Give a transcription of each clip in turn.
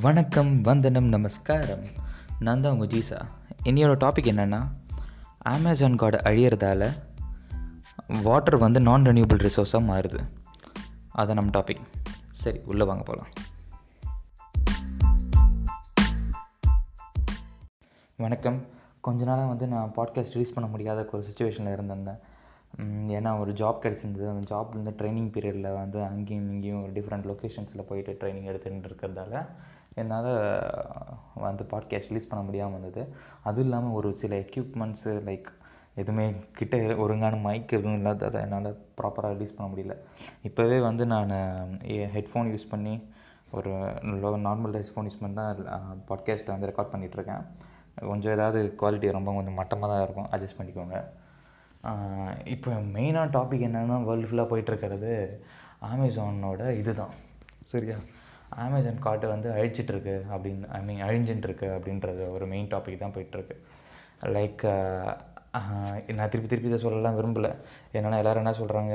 வணக்கம் வந்தனம் நமஸ்காரம். நான் தான் உங்கள் ஜீசா. என்னையோட டாபிக் என்னென்னா அமேசான் கார்டு அழியிறதால வாட்டர் வந்து நான் ரெனியூபிள் ரிசோர்ஸாக மாறுது. அதான் நம்ம டாபிக் சரி உள்ளே வாங்க போகலாம் வணக்கம். கொஞ்ச நாளாக வந்து நான் பாட்காஸ்ட் ரிலீஸ் பண்ண முடியாத ஒரு சுச்சுவேஷனில் இருந்திருந்தேன். ஏன்னா ஒரு ஜாப் கிடச்சிருந்தது. அந்த ஜாப்லேருந்து ட்ரைனிங் பீரியடில் வந்து அங்கேயும் இங்கேயும் டிஃப்ரெண்ட் லொக்கேஷன்ஸில் போயிட்டு ட்ரைனிங் எடுத்துகிட்டு இருக்கிறதால என்னால் வந்து பாட்காஸ்ட் ரிலீஸ் பண்ண முடியாமல் வந்தது அதுவும் இல்லாமல் ஒரு சில எக்யூப்மெண்ட்ஸு லைக் எதுவுமே கிட்ட ஒழுங்கான மைக் எதுவும் இல்லாததால் என்னால் ப்ராப்பராக ரிலீஸ் பண்ண முடியல. இப்போவே வந்து நான் ஹெட்ஃபோன் யூஸ் பண்ணி ஒரு நார்மல் ஹெட்ஃபோன் யூஸ் பண்ணி தான் பாட்காஸ்ட்டை வந்து ரெக்கார்ட் பண்ணிகிட்ருக்கேன் கொஞ்சம் ஏதாவது குவாலிட்டி ரொம்ப கொஞ்சம் மட்டமாக தான் இருக்கும். அட்ஜஸ்ட் பண்ணிக்கோங்க. இப்போ மெயினான டாபிக் என்னென்னா வேர்ல்டு ஃபுல்லாக போயிட்டுருக்கிறது அமேசானோட இது தான் சரியா? அமேசான் கார்ட்டை வந்து அழிச்சிட்ருக்கு அப்படின்னு ஐ மீன் அழிஞ்சின்ட்டுருக்கு அப்படின்றது ஒரு மெயின் டாபிக் தான் போயிட்டுருக்கு. லைக் நான் திருப்பி திருப்பி இதை சொல்லலாம் விரும்பலை. என்னென்னா எல்லோரும் என்ன சொல்கிறாங்க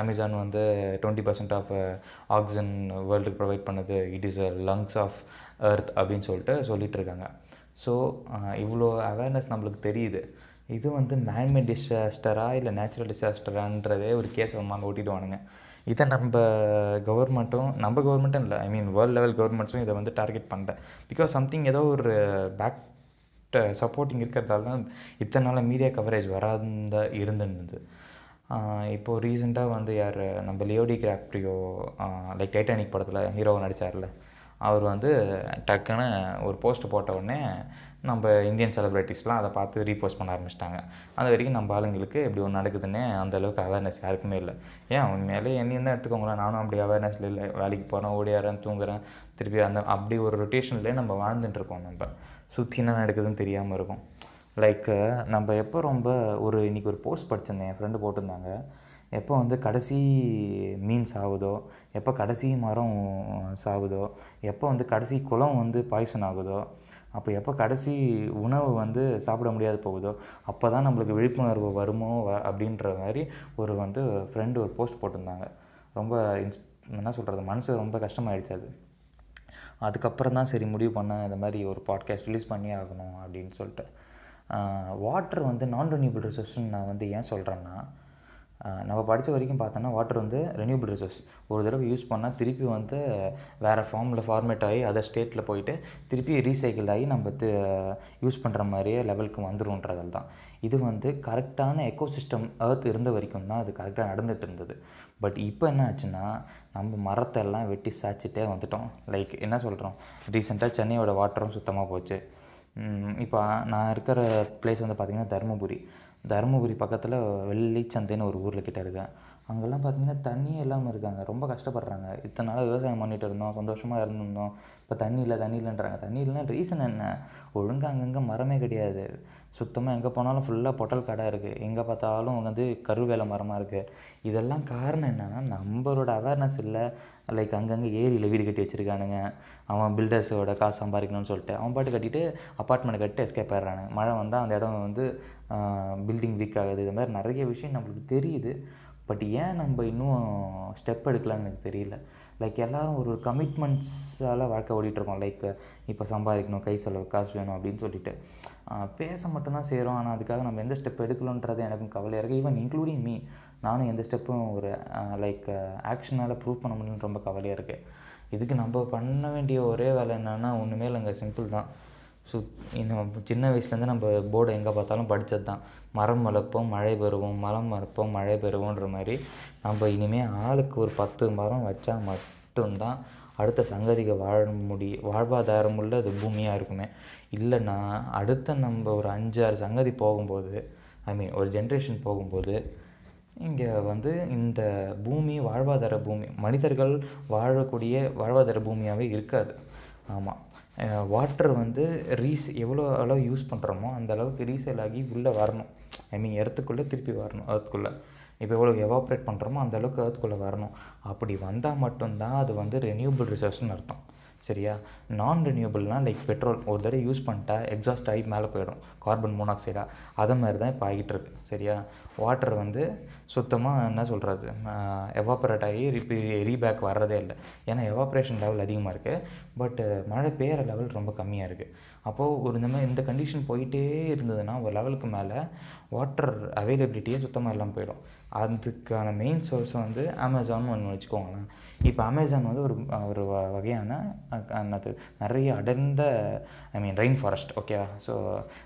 அமேசான் வந்து டுவெண்ட்டி பர்சன்ட் ஆஃப் ஆக்சிஜன் வேர்ல்டுக்கு ப்ரொவைட் பண்ணுது. It is a lungs of earth அப்படின்னு சொல்லிட்டு சொல்லிகிட்டு இருக்காங்க ஸோ இவ்வளோ அவேர்னஸ் நம்மளுக்கு தெரியுது. இது வந்து மேன்மேட் டிசாஸ்டரா இல்லை நேச்சுரல் டிசாஸ்டரான்றதே ஒரு கேஸ் வந்து ஓட்டிடுவானுங்க இதை நம்ம கவர்மெண்ட்டும் நம்ம கவர்மெண்ட்டும் இல்லை. ஐ மீன் வேர்ல்டு லெவல் கவர்மெண்ட்ஸும் இதை வந்து டார்கெட் பண்ணுறேன் பிகாஸ் சம்திங் ஏதோ ஒரு பேக் சப்போர்ட்டிங் இருக்கிறதால தான் இத்தனை நாள் மீடியா கவரேஜ் வராத இருந்துருந்தது இப்போது ரீசெண்டாக வந்து யார் நம்ம லியோடி கிராப்டியோ லைக் டைட்டானிக் படத்தில் ஹீரோவை நடித்தார்ல அவர் வந்து டக்குன்னு ஒரு போஸ்ட்டு போட்ட உடனே நம்ம இந்தியன் செலிப்ரிட்டிஸ்லாம் அதை பார்த்து ரீபோஸ்ட் பண்ண ஆரம்பிச்சிட்டாங்க. அது வரைக்கும் நம்ம ஆளுங்களுக்கு இப்படி ஒன்று நடக்குதுன்னே அந்த அளவுக்கு அவேர்னஸ் யாருக்குமே இல்லை. ஏன்? உண்மையிலே என்ன தான் எடுத்துக்கோங்களேன்? நானும் அப்படி அவேர்னஸ் இல்லை. வேலைக்கு போகிறேன் ஓடியாரன் தூங்குறேன் திருப்பி அந்த அப்படி ஒரு ரொட்டேஷன்லேயே நம்ம வாழ்ந்துட்டு இருக்கோம் நம்ம. சுற்றி என்ன நடக்குதுன்னு தெரியாமல் இருக்கும். லைக் நம்ம எப்போ ரொம்ப ஒரு இன்றைக்கி ஒரு போஸ்ட் படிச்சிருந்தேன். என் ஃப்ரெண்டு போட்டிருந்தாங்க. எப்போ வந்து கடைசி மீன் சாகுதோ எப்போ கடைசி மரம் சாகுதோ எப்போ வந்து கடைசி குளம் வந்து பாய்சன் ஆகுதோ அப்போ எப்போ கடைசி உணவு வந்து சாப்பிட முடியாது போகுதோ அப்போ தான் நம்மளுக்கு விழிப்புணர்வு வருமோ வ- அப்படின்ற மாதிரி ஒரு வந்து ஃப்ரெண்டு ஒரு போஸ்ட் போட்டிருந்தாங்க. ரொம்ப இன்ஸ் என்ன சொல்கிறது மனசு ரொம்ப கஷ்டமாயிடுச்சு அது. அதுக்கப்புறம் தான் சரி முடிவு பண்ணேன் இந்த மாதிரி ஒரு பாட்காஸ்ட் ரிலீஸ் பண்ணி ஆகணும் அப்படின்னு சொல்லிட்டு. வாட்டர் வந்து நான் ரெனியூபிள் ரிசோர்ஸ்னு நான் வந்து ஏன் சொல்கிறேன்னா நம்ம படித்த வரைக்கும் பார்த்தோன்னா வாட்டர் வந்து ரெனியூபிள் ரிசோர்ஸ் ஒரு தடவை யூஸ் பண்ணால் திருப்பி வந்து வேறு ஃபார்மில் ஃபார்மேட் ஆகி அதர் ஸ்டேட்டில் போயிட்டு திருப்பி ரீசைக்கிள் ஆகி நம்ம யூஸ் பண்ணுற மாதிரியே லெவலுக்கு வந்துடும்ன்றதால் தான். இது வந்து கரெக்டான எக்கோசிஸ்டம் எர்த் இருந்த வரைக்கும் தான் அது கரெக்டாக நடந்துகிட்டு இருந்தது. பட் இப்போ என்ன ஆச்சுன்னா நம்ம மரத்தை எல்லாம் வெட்டி சாய்ச்சிட்டே வந்துட்டோம். லைக் என்ன சொல்கிறோம் ரீசெண்டாக சென்னையோட வாட்டரும் சுத்தமாக போச்சு. இப்போ நான் இருக்கிற பிளேஸ் வந்து பார்த்திங்கன்னா தருமபுரி. தருமபுரி பக்கத்தில் வெள்ளிச்சந்தைன்னு ஒரு ஊரில் கிட்டே இருக்கேன். அங்கெல்லாம் பார்த்தீங்கன்னா தண்ணியே இல்லாமல் இருக்காங்க. ரொம்ப கஷ்டப்படுறாங்க. இத்தனை நாள் விவசாயம் பண்ணிட்டு இருந்தோம். சந்தோஷமாக இருந்திருந்தோம். இப்போ தண்ணி இல்லை தண்ணி இல்லைன்றாங்க. தண்ணி இல்லைன்னா ரீசன் என்ன? ஒழுங்காக அங்கங்கே மரமே கிடையாது. சுத்தமாக எங்கே போனாலும் ஃபுல்லாக பொட்டல் கடை இருக்குது எங்கே பார்த்தாலும் வந்து கருவேல மரமாக இருக்குது இதெல்லாம் காரணம் என்னென்னா நம்மளோட அவேர்னஸ் இல்லை. லைக் அங்கங்கே ஏரியில் வீடு கட்டி வச்சுருக்கானுங்க. அவன் பில்டர்ஸோட காசு சம்பாதிக்கணும்னு சொல்லிட்டு அவன் பாட்டு கட்டிட்டு அப்பார்ட்மெண்ட் கட்டி எஸ்கேப் ஆயிடுறானுங்க மழை வந்தால் அந்த இடம் வந்து பில்டிங் வீக் ஆகுது. இது மாதிரி நிறைய விஷயம் நம்மளுக்கு தெரியுது. பட் ஏன் நம்ம இன்னும் ஸ்டெப் எடுக்கலாம்னு எனக்கு தெரியல. லைக் எல்லோரும் ஒரு கமிட்மெண்ட்ஸால் வாழ்க்கை ஓடிட்டுருக்கோம் லைக் இப்போ சம்பாதிக்கணும் கை செலவு காசு வேணும் அப்படின்னு சொல்லிட்டு. பேச மட்டும்தான் செய்கிறோம் ஆனால் அதுக்காக நம்ம எந்த ஸ்டெப் எடுக்கலன்றது எனக்கும் கவலையாக இருக்குது ஈவன் இன்க்ளூடிங் மீ நானும் எந்த ஸ்டெப்பும் ஒரு லைக் ஆக்ஷனால் ப்ரூவ் பண்ண முடியலன்னு ரொம்ப கவலையாக இருக்குது இதுக்கு நம்ம பண்ண வேண்டிய ஒரே வேலை என்னென்னா ஒன்றுமே இல்லைங்க. சிம்பிள் தான். ஸோ இன்னும் சின்ன வயசுலேருந்து நம்ம போர்டு எங்கே பார்த்தாலும் படித்தது தான் மரம் வளர்ப்போம் மழை பெறுவோம் மரம் வளர்ப்போம் மழை பெறுவோன்ற மாதிரி. நம்ம இனிமேல் ஆளுக்கு ஒரு பத்து மரம் வச்சா மட்டும்தான் அடுத்த சங்கதிக்கு வாழ முடியும் வாழ்வாதாரமுள்ள அது பூமியாக இருக்குமே. இல்லைன்னா அடுத்த நம்ம ஒரு அஞ்சாறு சங்கதி போகும்போது ஐ மீன் ஒரு ஜென்ரேஷன் போகும்போது இங்கே வந்து இந்த பூமி வாழ்வாதார பூமி மனிதர்கள் வாழக்கூடிய வாழ்வாதார பூமியாகவே இருக்காது. ஆமாம் வாட்டர் வந்து ரீஸ் எவ்வளோ அளவு யூஸ் பண்ணுறோமோ அந்த அளவுக்கு ரீசேல் ஆகி உள்ளே வரணும். ஐ மீன் எர்த்துக்குள்ளே திருப்பி வரணும் எர்த்துக்குள்ளே இப்போ எவ்வளோ எவாப்ரேட் பண்ணுறோமோ அந்த அளவுக்கு எர்த்துக்குள்ளே வரணும். அப்படி வந்தால் மட்டும்தான் அது வந்து ரெனியூபிள் ரிசோர்ஸ்னு அர்த்தம். சரியா? நான் ரெனியூபிள்னால் லைக் பெட்ரோல் ஒரு தடவை யூஸ் பண்ணிட்டா எக்ஸாஸ்ட் ஆகி மேலே போயிடும். கார்பன் மோனாக்சைடாக அதை மாதிரி தான் இப்போ ஆகிட்டு இருக்கு. சரியா? வாட்டர் வந்து சுத்தமாக என்ன சொல்கிறது எவாப்ரேட் ஆகி ரிப்பி ரீபேக் வர்றதே இல்லை. ஏன்னா எவாப்ரேஷன் லெவல் அதிகமாக இருக்குது பட் மழை பெய்கிற லெவல் ரொம்ப கம்மியாக இருக்குது அப்போது ஒரு இந்த மாதிரி இந்த கண்டிஷன் போயிட்டே இருந்ததுன்னா ஒரு லெவலுக்கு மேலே வாட்டர் அவைலபிலிட்டியே சுத்தமாக இல்லாமல் போயிடும். அதுக்கான மெயின் சோர்ஸை வந்து அமேசான் ஒன்று வச்சுக்கோங்களேன். இப்போ அமேசான் வந்து ஒரு ஒரு வ- வகையான என்னது நிறைய அடர்ந்த ஐ மீன் ரெயின் ஃபாரஸ்ட் ஓகேவா ஸோ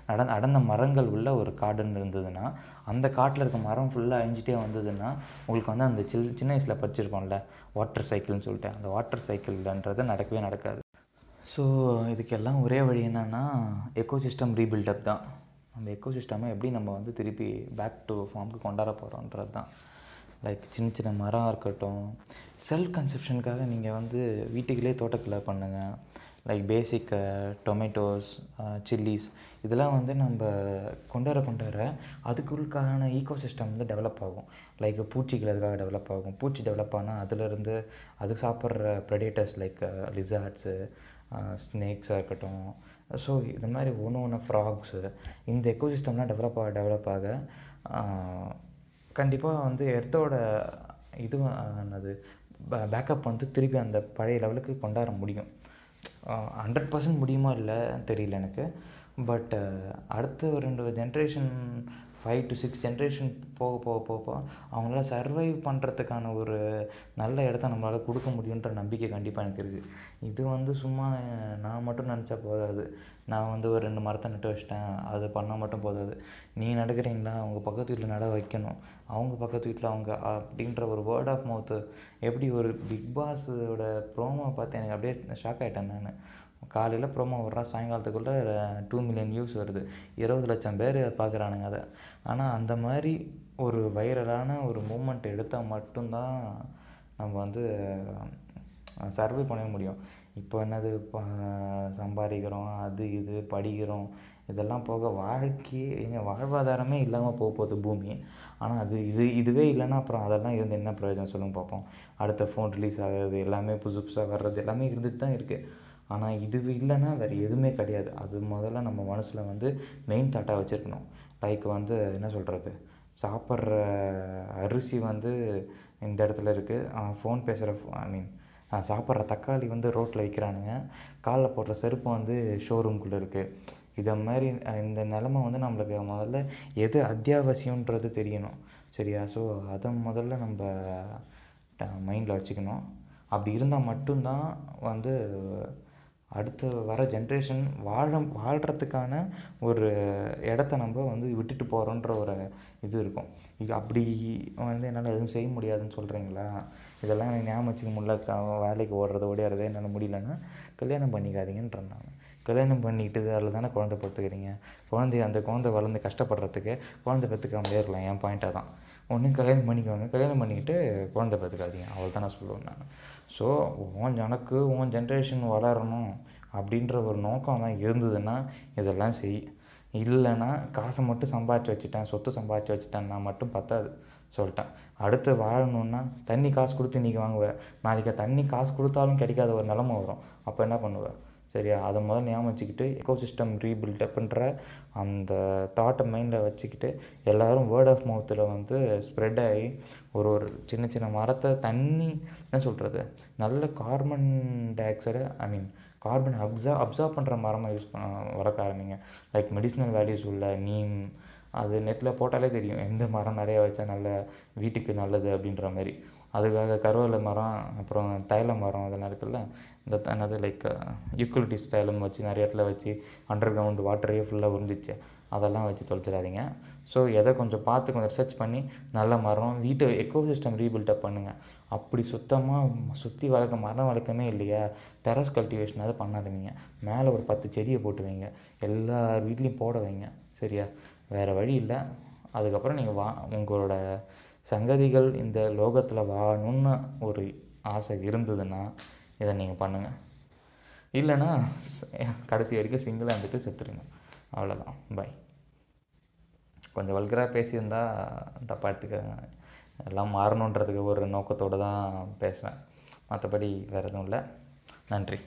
அட அடர்ந்த மரங்கள் உள்ள ஒரு காடுன்னு இருந்ததுன்னா அந்த காட்டில் இருக்க மரம் ஃபுல்லாக அழிஞ்சிட்டே வந்ததுன்னா உங்களுக்கு வந்து அந்த சில் சின்ன வயசில் படிச்சிருக்கோம்ல வாட்டர் சைக்கிள்னு சொல்லிட்டு. அந்த வாட்டர் சைக்கிள்ன்றது நடக்கவே நடக்காது. ஸோ இதுக்கெல்லாம் ஒரே வழி என்னென்னா எக்கோ சிஸ்டம் ரீபில்டப் தான். அந்த எக்கோ சிஸ்டமை எப்படி நம்ம வந்து திருப்பி பேக் டு ஃபார்முக்கு கொண்டாட போகிறோன்றது தான். லைக் சின்ன சின்ன மரம் இருக்கட்டும் செல்ஃப் கன்செப்ஷனுக்காக நீங்கள் வந்து வீட்டுக்குள்ளே தோட்டக்கலை பண்ணுங்கள் லைக் பேசிக் டொமேட்டோஸ் சில்லிஸ் இதெல்லாம் வந்து நம்ம கொண்டாட கொண்டாட ஈகோ சிஸ்டம் வந்து டெவலப் ஆகும். லைக் பூச்சிகள் அதுக்காக டெவலப் ஆகும்? பூச்சி டெவலப் ஆனால் அதுலேருந்து அது சாப்பிட்ற ப்ரெடேட்டர்ஸ் லைக் லிசார்ட்ஸு ஸ்னேக்ஸாக இருக்கட்டும். ஸோ இது மாதிரி ஒன்று ஒன்று ஃப்ராக்ஸு இந்த எக்கோசிஸ்டம்லாம் டெவலப் ஆக டெவலப் ஆக கண்டிப்பாக வந்து எர்த்தோட இது என்னது பேக்கப் வந்து திருப்பி அந்த பழைய லெவலுக்கு கொண்டாட முடியும். ஹண்ட்ரட் பர்சன்ட் முடியுமா இல்லை தெரியல எனக்கு. பட் அடுத்த ஒரு ரெண்டு generation five to six generation போக போக போக போக அவங்களால சர்வைவ் பண்ணுறதுக்கான ஒரு நல்ல இடத்த நம்மளால் கொடுக்க முடியுன்ற நம்பிக்கை கண்டிப்பாக எனக்கு இருக்குது இது வந்து சும்மா நான் மட்டும் நினச்சா போதாது. நான் வந்து ஒரு ரெண்டு மரத்தை நட்டு வச்சிட்டேன். அது பண்ணால் மட்டும் போதாது. நீ நடக்கிறீங்களா? அவங்க பக்கத்து வீட்டில் நட வைக்கணும். அவங்க பக்கத்து வீட்டில் அவங்க அப்படின்ற ஒரு வேர்ட் ஆஃப் மவுத்து எப்படி ஒரு பிக் பாஸோட ப்ரோமோ பார்த்து எனக்கு அப்படியே ஷாக் ஆகிட்டேன் நான். காலையில் ப்ரோமோ வர்றான் சாயங்காலத்துக்குள்ளே டூ மில்லியன் வியூஸ் வருது. இருபது லட்சம் பேர் பார்க்குறானுங்க அதை. ஆனால் அந்த மாதிரி ஒரு வைரலான ஒரு மூமெண்ட் எடுத்தால் மட்டும்தான் நம்ம வந்து சர்வே பண்ண முடியும். இப்போ என்னது இப்போ சம்பாதிக்கிறோம் அது இது படிக்கிறோம் இதெல்லாம் போக வாழ்க்கையே எங்கள் வாழ்வாதாரமே இல்லாமல் போக போகுது பூமி. ஆனால் அது இது இதுவே இல்லைன்னா அப்புறம் அதெல்லாம் இருந்து என்ன பிரயோஜனம் சொல்லுங்க பார்ப்போம் அடுத்த ஃபோன் ரிலீஸ் ஆகிறது எல்லாமே புதுசு புதுசாக வர்றது எல்லாமே இருந்துட்டு தான் இருக்குது ஆனால் இது இல்லைன்னா வேறு எதுவுமே கிடையாது. அது முதல்ல நம்ம மனசில் வந்து மெயின் தாட்டாக வச்சுருக்கணும். லைக் வந்து என்ன சொல்கிறது சாப்பிட்ற அரிசி வந்து இந்த இடத்துல இருக்குது ஃபோன் பேசுகிற ஐ மீன் சாப்பிட்ற தக்காளி வந்து ரோட்டில் விற்கிறானுங்க காலில் போடுற செருப்பு வந்து ஷோரூம்குள்ளே இருக்குது இதை மாதிரி இந்த நிலமை வந்து நம்மளுக்கு முதல்ல எது அத்தியாவசியன்றது தெரியணும். சரியா? ஸோ அதை முதல்ல நம்ம மைண்டில் வச்சுக்கணும். அப்படி இருந்தால் மட்டும்தான் வந்து அடுத்து வர ஜென்ரேஷன் வாழ வாழ்கிறதுக்கான ஒரு இடத்த நம்ம வந்து விட்டுட்டு போகிறோன்ற ஒரு இது இருக்கும். இது அப்படி வந்து என்னால் எதுவும் செய்ய முடியாதுன்னு சொல்கிறீங்களா இதெல்லாம் எனக்கு ஞாபகம் வச்சுக்க முடியல. வேலைக்கு ஓடுறது ஓடியாடுறது என்னால் முடியலன்னா கல்யாணம் பண்ணிக்காதீங்கன்றேன் நான் கல்யாணம் பண்ணிக்கிட்டு அதில் தானே குழந்தை பார்த்துக்கிறீங்க குழந்தைய அந்த குழந்தை வளர்ந்து கஷ்டப்படுறதுக்கு குழந்தை பெற்றுக்காமலே இருக்கலாம் என் பாயிண்ட்டாக தான். ஒன்று கல்யாணம் பண்ணிக்கோங்க. கல்யாணம் பண்ணிக்கிட்டு குழந்தை பெற்றுக்காதீங்க அவ்வளோ தான் நான் சொல்லுவேன் நான். ஸோ உன் எனக்கு உன் ஜென்ரேஷன் வளரணும் அப்படின்ற ஒரு நோக்கம் தான் இருந்ததுன்னா இதெல்லாம் செய். இல்லைன்னா காசை மட்டும் சம்பாதிச்சு வச்சுட்டேன் சொத்து சம்பாதிச்சு வச்சுட்டேன் நான் மட்டும் பத்தாது சொல்லிட்டேன். அடுத்து வாழணுன்னா தண்ணி காசு கொடுத்து இன்றைக்கி வாங்குவேன் நாளைக்கு தண்ணி காசு கொடுத்தாலும் கிடைக்காத ஒரு நிலமை வரும். அப்போ என்ன பண்ணுவேன் சரியா? அதை முதல்ல ஞாபகம் வச்சுக்கிட்டு ரீபில்ட் ரீபில்டப்ன்ற அந்த தாட்டை மைண்டில் வச்சுக்கிட்டு எல்லோரும் வேர்ட் ஆஃப் மவுத்தில் வந்து ஸ்ப்ரெட் ஆகி ஒரு ஒரு சின்ன சின்ன மரத்தை தண்ணி என்ன சொல்கிறது நல்ல கார்பன் டை ஆக்சைடை ஐ மீன் கார்பன் அப்சா அப்சார்ப் பண்ணுற மரமாக யூஸ் பண்ண வளர்க்க ஆரம்பிங்க. லைக் மெடிசினல் வேல்யூஸ் உள்ள நீம் அது நெட்டில் போட்டாலே தெரியும். எந்த மரம் நிறையா வச்சா நல்ல வீட்டுக்கு நல்லது அப்படின்ற மாதிரி. அதுக்காக கருவேல மரம் அப்புறம் தைல மரம் இதெல்லாம் இருக்குல்ல இந்த த- என்னது லைக் யூக்கலிட்டிஸ் தைலம் வச்சு நிறைய இடத்துல வச்சு அண்டர் கிரவுண்ட் வாட்டரையே ஃபுல்லாக உறிஞ்சிச்சு. அதெல்லாம் வச்சு தொலைச்சிடாதீங்க. ஸோ எதை கொஞ்சம் பார்த்து கொஞ்சம் ரிசர்ச் பண்ணி நல்ல மரம் வீட்டு எக்கோசிஸ்டம் ரீபில்டப் பண்ணுங்கள் அப்படி சுத்தமாக சுற்றி வளர்க்க மரம் வளர்க்கமே இல்லையா. டெரஸ் கல்டிவேஷனாவது பண்ணாதீங்க. மேலே ஒரு பத்து செடியை போட்டு வைங்க. எல்லார் வீட்லேயும் போட வைங்க. சரியா? வேறு வழி இல்லை. அதுக்கப்புறம் நீங்கள் வா உங்களோட சங்கதிகள் இந்த லோகத்தில் வாழணும்னு ஒரு ஆசை இருந்ததுன்னா இதை நீங்கள் பண்ணுங்கள் இல்லைன்னா கடைசி வரைக்கும் சிங்கிளாக இருந்துட்டு செத்துருங்க. அவ்வளோதான் பை கொஞ்சம் வல்கராக பேசியிருந்தா தப்பாக எடுத்துக்கங்க எல்லாம் மாறணுன்றதுக்கு ஒரு நோக்கத்தோடு தான் பேசுவேன் மற்றபடி வேறு எதுவும் இல்லை. நன்றி.